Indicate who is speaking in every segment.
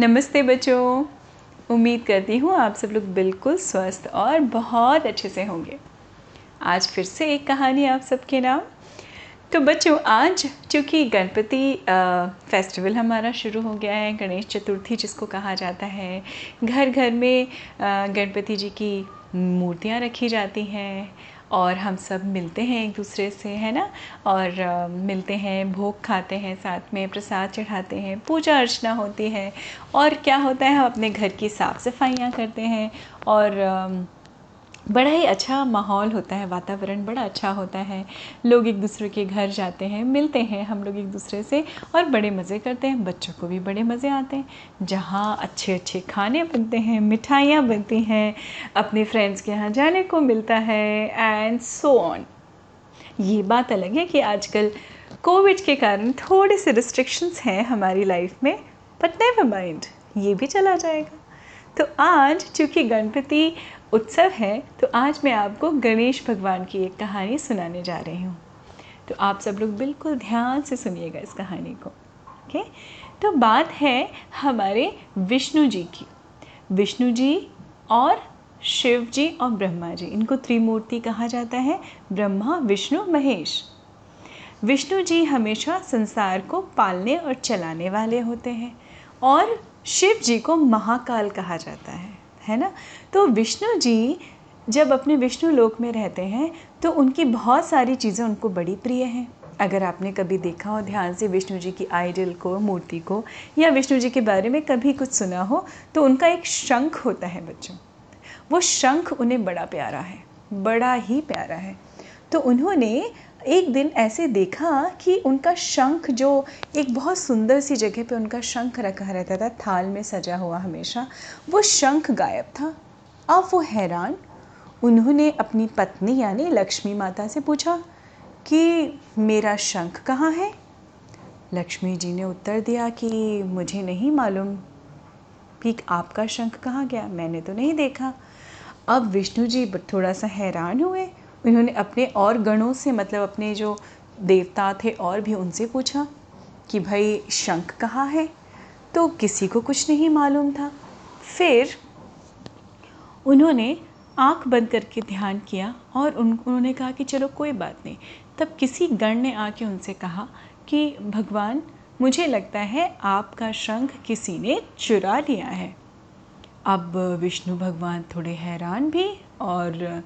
Speaker 1: नमस्ते बच्चों। उम्मीद करती हूँ आप सब लोग बिल्कुल स्वस्थ और बहुत अच्छे से होंगे। आज फिर से एक कहानी आप सबके नाम। तो बच्चों, आज चूँकि गणपति फेस्टिवल हमारा शुरू हो गया है, गणेश चतुर्थी जिसको कहा जाता है घर घर में गणपति जी की मूर्तियाँ रखी जाती हैं और हम सब मिलते हैं एक दूसरे से है ना? और आ, मिलते हैं भोग खाते हैं साथ में प्रसाद चढ़ाते हैं पूजा अर्चना होती है। और क्या होता है हम अपने घर की साफ़ सफाइयाँ करते हैं। और आ, बड़ा ही अच्छा माहौल होता है, वातावरण बड़ा अच्छा होता है। लोग एक दूसरे के घर जाते हैं, मिलते हैं, हम लोग एक दूसरे से और बड़े मज़े करते हैं, बच्चों को भी बड़े मज़े आते हैं। जहाँ अच्छे अच्छे खाने बनते हैं, मिठाइयाँ बनती हैं, अपने फ्रेंड्स के यहाँ जाने को मिलता है एंड सो ऑन ये बात अलग है कि आजकल कोविड के कारण थोड़े से रिस्ट्रिक्शंस हैं हमारी लाइफ में बट नेवर माइंड ये भी चला जाएगा। तो आज चूँकि गणपति उत्सव है तो आज मैं आपको गणेश भगवान की एक कहानी सुनाने जा रही हूँ। तो आप सब लोग बिल्कुल ध्यान से सुनिएगा इस कहानी को, ओके? तो बात है हमारे विष्णु जी की। विष्णु जी और शिव जी और ब्रह्मा जी, इनको त्रिमूर्ति कहा जाता है, ब्रह्मा, विष्णु, महेश। विष्णु जी हमेशा संसार को पालने और चलाने वाले होते हैं और शिव जी को महाकाल कहा जाता है। है ना? तो विष्णु जी जब अपने विष्णु लोक में रहते हैं तो उनकी बहुत सारी चीज़ें उनको बड़ी प्रिय हैं। अगर आपने कभी देखा हो, ध्यान से विष्णु जी की आइडल को, मूर्ति को, या विष्णु जी के बारे में कभी कुछ सुना हो तो उनका एक शंख होता है बच्चों। वो शंख उन्हें बड़ा प्यारा है, बड़ा ही प्यारा है। तो उन्होंने एक दिन ऐसे देखा कि उनका शंख जो एक बहुत सुंदर सी जगह पे उनका शंख रखा रहता था, थाल में सजा हुआ हमेशा, वो शंख गायब था। अब वो हैरान। उन्होंने अपनी पत्नी यानी लक्ष्मी माता से पूछा कि मेरा शंख कहाँ है? लक्ष्मी जी ने उत्तर दिया कि मुझे नहीं मालूम। कि आपका शंख कहाँ गया? मैंने तो नहीं देखा। अब विष्णु जी थोड़ा सा हैरान हुए उन्होंने अपने और गणों से मतलब अपने जो देवता थे और भी उनसे पूछा कि भाई शंख कहाँ है? तो किसी को कुछ नहीं मालूम था। फिर उन्होंने आँख बंद करके ध्यान किया और उन, उन्होंने कहा कि चलो कोई बात नहीं। तब किसी गण ने आके उनसे कहा कि, भगवान, मुझे लगता है आपका शंख किसी ने चुरा लिया है। अब विष्णु भगवान थोड़े हैरान भी और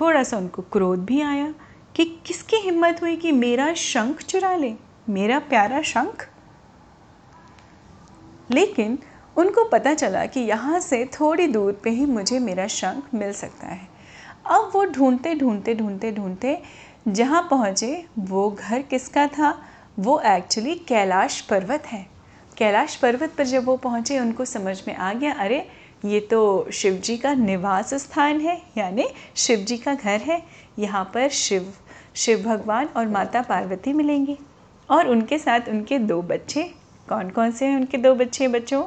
Speaker 1: थोड़ा सा उनको क्रोध भी आया कि किसकी हिम्मत हुई कि मेरा शंख चुरा ले, मेरा प्यारा शंख? लेकिन उनको पता चला कि यहाँ से थोड़ी दूर पे ही मुझे मेरा शंख मिल सकता है। अब वो ढूंढते ढूंढते ढूंढते ढूंढते जहाँ पहुँचे, वो घर किसका था? वो एक्चुअली कैलाश पर्वत है। कैलाश पर्वत पर जब वो पहुँचे, उनको समझ में आ गया, अरे ये तो शिव जी का निवास स्थान है, यानी शिव जी का घर है। यहाँ पर शिव शिव भगवान और माता पार्वती मिलेंगे। और उनके साथ उनके दो बच्चे। कौन कौन से हैं उनके दो बच्चे, बच्चों?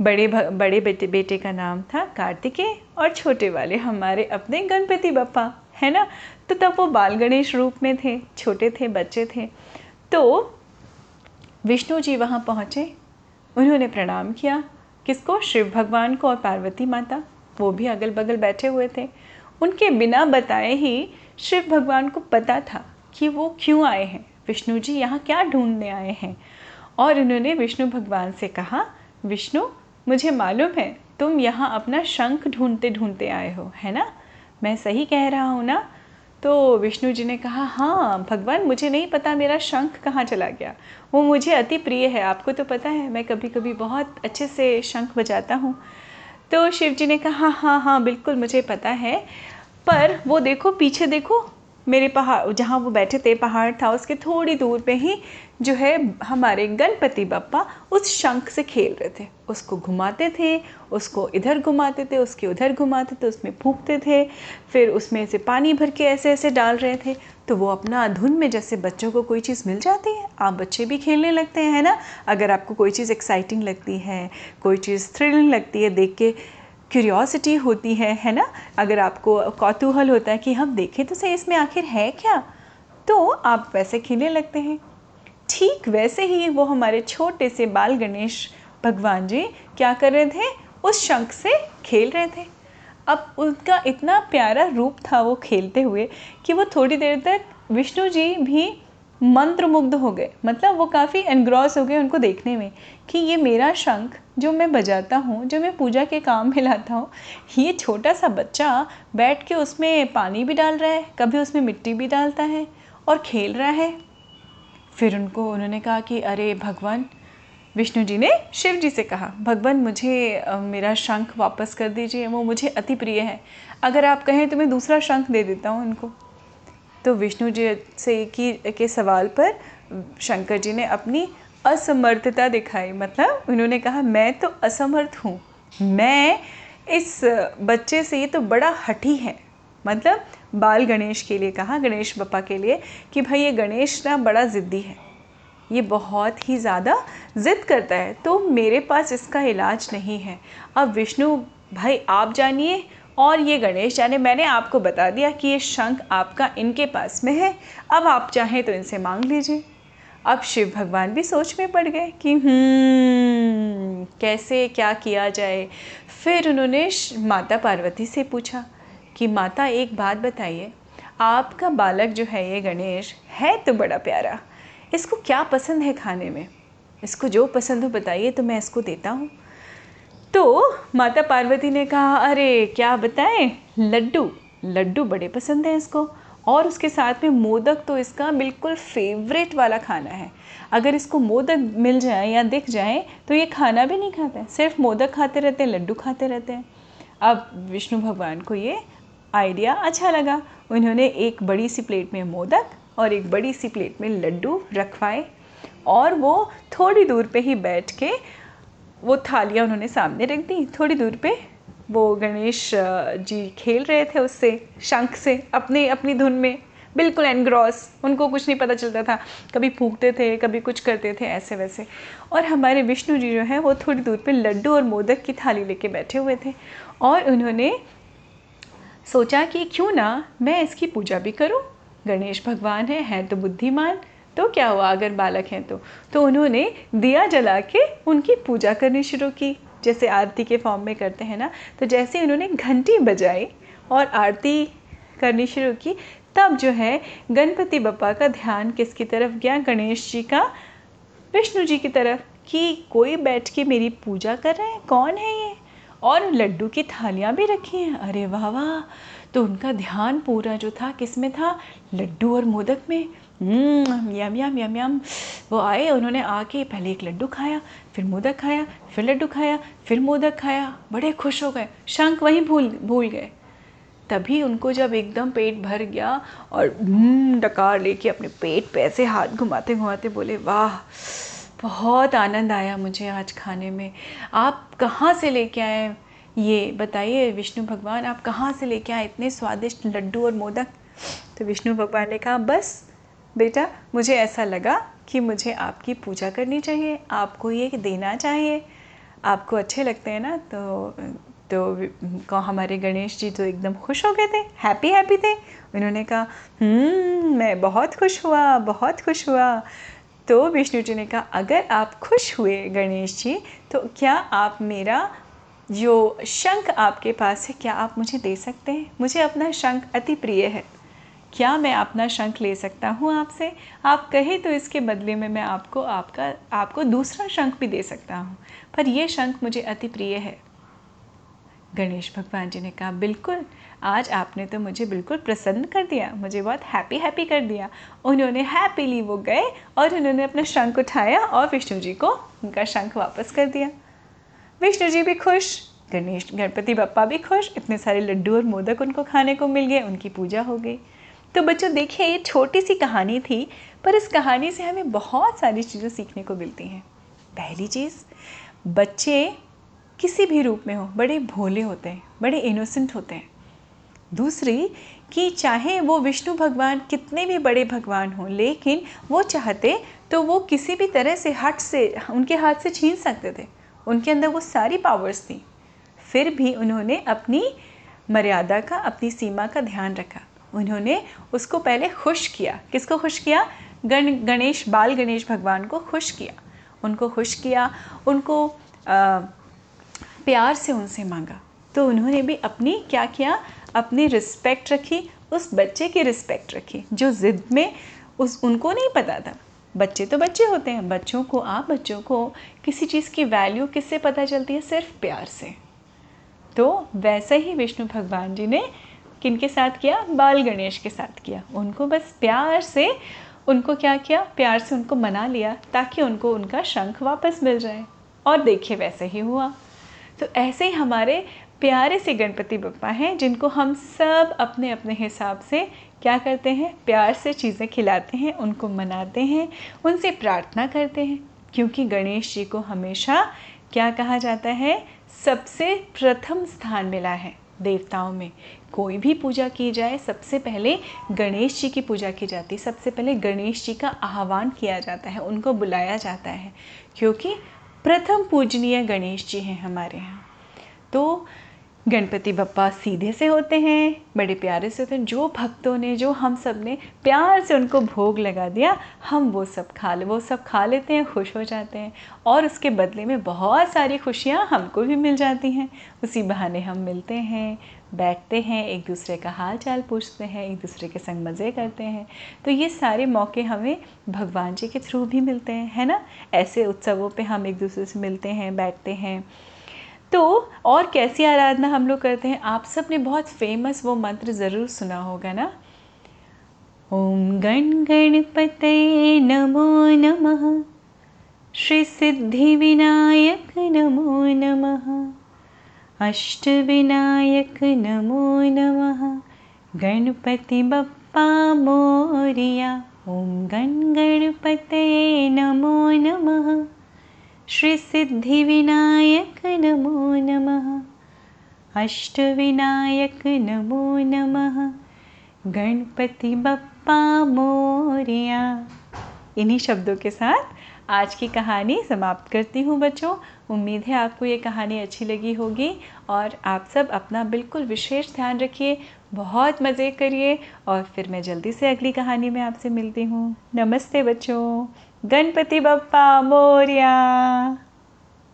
Speaker 1: बड़े बड़े बेटे बेटे का नाम था कार्तिकेय और छोटे वाले हमारे अपने गणपति बप्पा, है ना? तो तब वो बाल गणेश रूप में थे, छोटे थे, बच्चे थे। तो विष्णु जी वहाँ पहुँचे। उन्होंने प्रणाम किया। किसको? शिव भगवान को और पार्वती माता। वो भी अगल बगल बैठे हुए थे। उनके बिना बताए ही शिव भगवान को पता था कि वो क्यों आए हैं। विष्णु जी यहाँ क्या ढूँढने आए हैं? और उन्होंने विष्णु भगवान से कहा, विष्णु, मुझे मालूम है तुम यहाँ अपना शंख ढूंढते ढूंढते आए हो, है ना? मैं सही कह रहा हूँ ना? तो विष्णु जी ने कहा हाँ भगवान, मुझे नहीं पता मेरा शंख कहाँ चला गया। वो मुझे अति प्रिय है, आपको तो पता है, मैं कभी कभी बहुत अच्छे से शंख बजाता हूँ। तो शिव जी ने कहा हाँ हाँ हाँ बिल्कुल, मुझे पता है, पर वो देखो, पीछे देखो मेरे पहाड़, जहाँ वो बैठे थे, पहाड़ था, उसके थोड़ी दूर पे ही जो है हमारे गणपति बप्पा उस शंख से खेल रहे थे। उसको घुमाते थे, उसको इधर घुमाते थे, उसके उधर घुमाते थे, उसमें फूंकते थे, फिर उसमें से पानी भर के ऐसे ऐसे डाल रहे थे। तो वो अपना धुन में जैसे बच्चों को कोई चीज़ मिल जाती है, आप बच्चे भी खेलने लगते हैं ना? अगर आपको कोई चीज़ एक्साइटिंग लगती है, कोई चीज़ थ्रिलिंग लगती है, देख के क्यूरियोसिटी होती है है ना? अगर आपको कौतूहल होता है कि हम देखें तो सही, इसमें आखिर है क्या? तो आप वैसे खेलने लगते हैं। ठीक वैसे ही वो हमारे छोटे से बाल गणेश भगवान जी क्या कर रहे थे? उस शंख से खेल रहे थे। अब उनका इतना प्यारा रूप था वो खेलते हुए कि वो थोड़ी देर तक विष्णु जी भी मंत्र मुग्ध हो गए। मतलब वो काफ़ी एनग्रॉस हो गए उनको देखने में कि ये मेरा शंख जो मैं बजाता हूँ, जो मैं पूजा के काम में लाता हूँ, ये छोटा सा बच्चा बैठ के उसमें पानी भी डाल रहा है, कभी उसमें मिट्टी भी डालता है और खेल रहा है। फिर उनको, उन्होंने कहा कि, अरे भगवान, विष्णु जी ने शिव जी से कहा, भगवान मुझे मेरा शंख वापस कर दीजिए, वो मुझे अति प्रिय है। अगर आप कहें तो मैं दूसरा शंख दे देता हूँ उनको। तो विष्णु जी से की के सवाल पर शंकर जी ने अपनी असमर्थता दिखाई। मतलब उन्होंने कहा, मैं तो असमर्थ हूँ। मैं इस बच्चे से ये तो बड़ा हठी है। मतलब बाल गणेश के लिए कहा, गणेश बप्पा के लिए, कि भाई ये गणेश ना बड़ा ज़िद्दी है। ये बहुत ही ज़्यादा ज़िद करता है। तो मेरे पास इसका इलाज नहीं है। अब विष्णु, भाई आप जानिए और ये गणेश जाने मैंने आपको बता दिया कि ये शंख आपका इनके पास में है। अब आप चाहें तो इनसे मांग लीजिए। अब शिव भगवान भी सोच में पड़ गए कि हम्म, कैसे क्या किया जाए? फिर उन्होंने माता पार्वती से पूछा कि माता एक बात बताइए। आपका बालक जो है ये गणेश है तो बड़ा प्यारा। इसको क्या पसंद है खाने में? इसको जो पसंद हो बताइए तो मैं इसको देता हूँ। तो माता पार्वती ने कहा, अरे, क्या बताएँ? लड्डू लड्डू बड़े पसंद हैं इसको। और उसके साथ में मोदक तो इसका बिल्कुल फेवरेट वाला खाना है। अगर इसको मोदक मिल जाए या दिख जाए तो ये खाना भी नहीं खाता। है सिर्फ़ मोदक खाते रहते हैं, लड्डू खाते रहते हैं। अब विष्णु भगवान को ये आइडिया अच्छा लगा। उन्होंने एक बड़ी सी प्लेट में मोदक और एक बड़ी सी प्लेट में लड्डू रखवाए और वो थोड़ी दूर पे ही बैठ के वो थालियाँ उन्होंने सामने रख दी। थोड़ी दूर पे वो गणेश जी खेल रहे थे उससे, शंख से, अपने, अपनी धुन में। बिल्कुल एनग्रॉस उनको कुछ नहीं पता चलता था। कभी फूकते थे, कभी कुछ करते थे, ऐसे वैसे। और हमारे विष्णु जी जो हैं, वो थोड़ी दूर पे लड्डू और मोदक की थाली लेके बैठे हुए थे। और उन्होंने सोचा कि क्यों ना मैं इसकी पूजा भी करूँ। गणेश भगवान है, हैं तो बुद्धिमान। तो क्या हुआ? अगर बालक हैं तो। तो उन्होंने दिया जला के उनकी पूजा करनी शुरू की। जैसे आरती के फॉर्म में करते हैं ना तो जैसे उन्होंने घंटी बजाई और आरती करनी शुरू की, तब जो है गणपति बप्पा का ध्यान किसकी तरफ़ गया? गणेश जी का, विष्णु जी की तरफ़ कि कोई बैठ के मेरी पूजा कर रहे हैं? कौन है ये? और लड्डू की थालियाँ भी रखी हैं। अरे वाह वाह! तो उनका ध्यान पूरा जो था, किसमें था? लड्डू और मोदक में। यम यम यम यम वो आए उन्होंने आके पहले एक लड्डू खाया फिर मोदक खाया फिर लड्डू खाया फिर मोदक खाया। बड़े खुश हो गए। शंख वहीं भूल भूल गए। तभी उनको जब एकदम पेट भर गया और हम्म, डकार लेके अपने पेट पे ऐसे हाथ घुमाते घुमाते बोले वाह बहुत आनंद आया मुझे आज खाने में। आप कहाँ से लेके आए ये बताइए विष्णु भगवान आप कहाँ से लेके आए इतने स्वादिष्ट लड्डू और मोदक? तो विष्णु भगवान ने कहा बस बेटा मुझे ऐसा लगा कि मुझे आपकी पूजा करनी चाहिए आपको ये देना चाहिए। आपको अच्छे लगते हैं ना तो तो हमारे गणेश जी तो एकदम खुश हो गए थे हैप्पी हैप्पी थे। उन्होंने कहा हम्म, मैं बहुत खुश हुआ बहुत खुश हुआ। तो विष्णु जी ने कहा अगर आप खुश हुए गणेश जी तो क्या आप मेरा जो शंख आपके पास है क्या आप मुझे दे सकते हैं? मुझे अपना शंख अति प्रिय है। क्या मैं अपना शंख ले सकता हूँ आपसे? आप कहें तो इसके बदले में मैं आपको आपका, आपको दूसरा शंख भी दे सकता हूँ। पर यह शंख मुझे अति प्रिय है। गणेश भगवान जी ने कहा, बिल्कुल, आज आपने तो मुझे बिल्कुल प्रसन्न कर दिया, मुझे बहुत हैप्पी हैप्पी कर दिया। उन्होंने हैप्पीली वो गए और उन्होंने अपना शंख उठाया और विष्णु जी को उनका शंख वापस कर दिया। विष्णु जी भी खुश, गणेश, गणपति बप्पा भी खुश, इतने सारे लड्डू और मोदक उनको खाने को मिल गए, उनकी पूजा हो गई। तो बच्चों, देखिए, ये छोटी सी कहानी थी, पर इस कहानी से हमें बहुत सारी चीज़ें सीखने को मिलती हैं। पहली चीज़, बच्चे किसी भी रूप में हो, बड़े भोले होते हैं, बड़े इनोसेंट होते हैं। दूसरी, कि चाहे वो विष्णु भगवान कितने भी बड़े भगवान हों, लेकिन वो चाहते तो वो किसी भी तरह से हट से, उनके हाथ से छीन सकते थे। उनके अंदर वो सारी पावर्स थी। फिर भी उन्होंने अपनी मर्यादा का, अपनी सीमा का ध्यान रखा। उन्होंने उसको पहले खुश किया। किसको खुश किया? गण गणेश बाल गणेश भगवान को खुश किया। उनको खुश किया उनको आ, प्यार से उनसे मांगा। तो उन्होंने भी अपनी क्या किया? अपनी रिस्पेक्ट रखी उस बच्चे की रिस्पेक्ट रखी जो ज़िद में उस उनको नहीं पता था। बच्चे तो बच्चे होते हैं। बच्चों को आप बच्चों को किसी चीज़ की वैल्यू किससे पता चलती है? सिर्फ़ प्यार से। तो वैसे ही विष्णु भगवान जी ने किनके साथ किया? बाल गणेश के साथ किया। उनको बस प्यार से, उनको क्या किया? प्यार से उनको मना लिया, ताकि उनको उनका शंख वापस मिल जाए। और देखिए, वैसे ही हुआ। तो ऐसे ही हमारे प्यारे से गणपति बप्पा हैं, जिनको हम सब अपने अपने हिसाब से क्या करते हैं? प्यार से चीज़ें खिलाते हैं, उनको मनाते हैं, उनसे प्रार्थना करते हैं। क्योंकि गणेश जी को हमेशा क्या कहा जाता है? सबसे प्रथम स्थान मिला है देवताओं में। कोई भी पूजा की जाए, सबसे पहले गणेश जी की पूजा की जाती है सबसे पहले गणेश जी का आह्वान किया जाता है, उनको बुलाया जाता है, क्योंकि प्रथम पूजनीय गणेश जी हैं हमारे यहाँ। तो गणपति बप्पा सीधे से होते हैं, बड़े प्यारे से होते हैं, जो भक्तों ने, जो हम सबने प्यार से उनको भोग लगा दिया, हम वो सब खा ले, वो सब खा लेते हैं, खुश हो जाते हैं, और उसके बदले में बहुत सारी खुशियाँ हमको भी मिल जाती हैं, उसी बहाने हम मिलते हैं बैठते हैं, एक दूसरे का हाल चाल पूछते हैं, एक दूसरे के संग मज़े करते हैं। तो ये सारे मौके हमें भगवान जी के थ्रू भी मिलते हैं, है ना? ऐसे उत्सवों पे हम एक दूसरे से मिलते हैं, बैठते हैं। तो और कैसी आराधना हम लोग करते हैं? आप सबने बहुत फ़ेमस वो मंत्र ज़रूर सुना होगा ना? ओम गण गणपत नमो नमः। श्री सिद्धि विनायक नमो नमः। अष्ट विनायक नमो नमः। गणपति बप्पा मोरिया। ओम गण गणपत नमो नमः। श्रीसिद्धिविनायक नमो नमः। अष्टविनायक नमो नमः। गणपति बप्पा मोरिया। इन्हीं शब्दों के साथ आज की कहानी समाप्त करती हूँ बच्चों। उम्मीद है आपको ये कहानी अच्छी लगी होगी और आप सब अपना बिल्कुल विशेष ध्यान रखिए, बहुत मज़े करिए और फिर मैं जल्दी से अगली कहानी में आपसे मिलती हूँ। नमस्ते बच्चों। गणपति बप्पा मोरिया।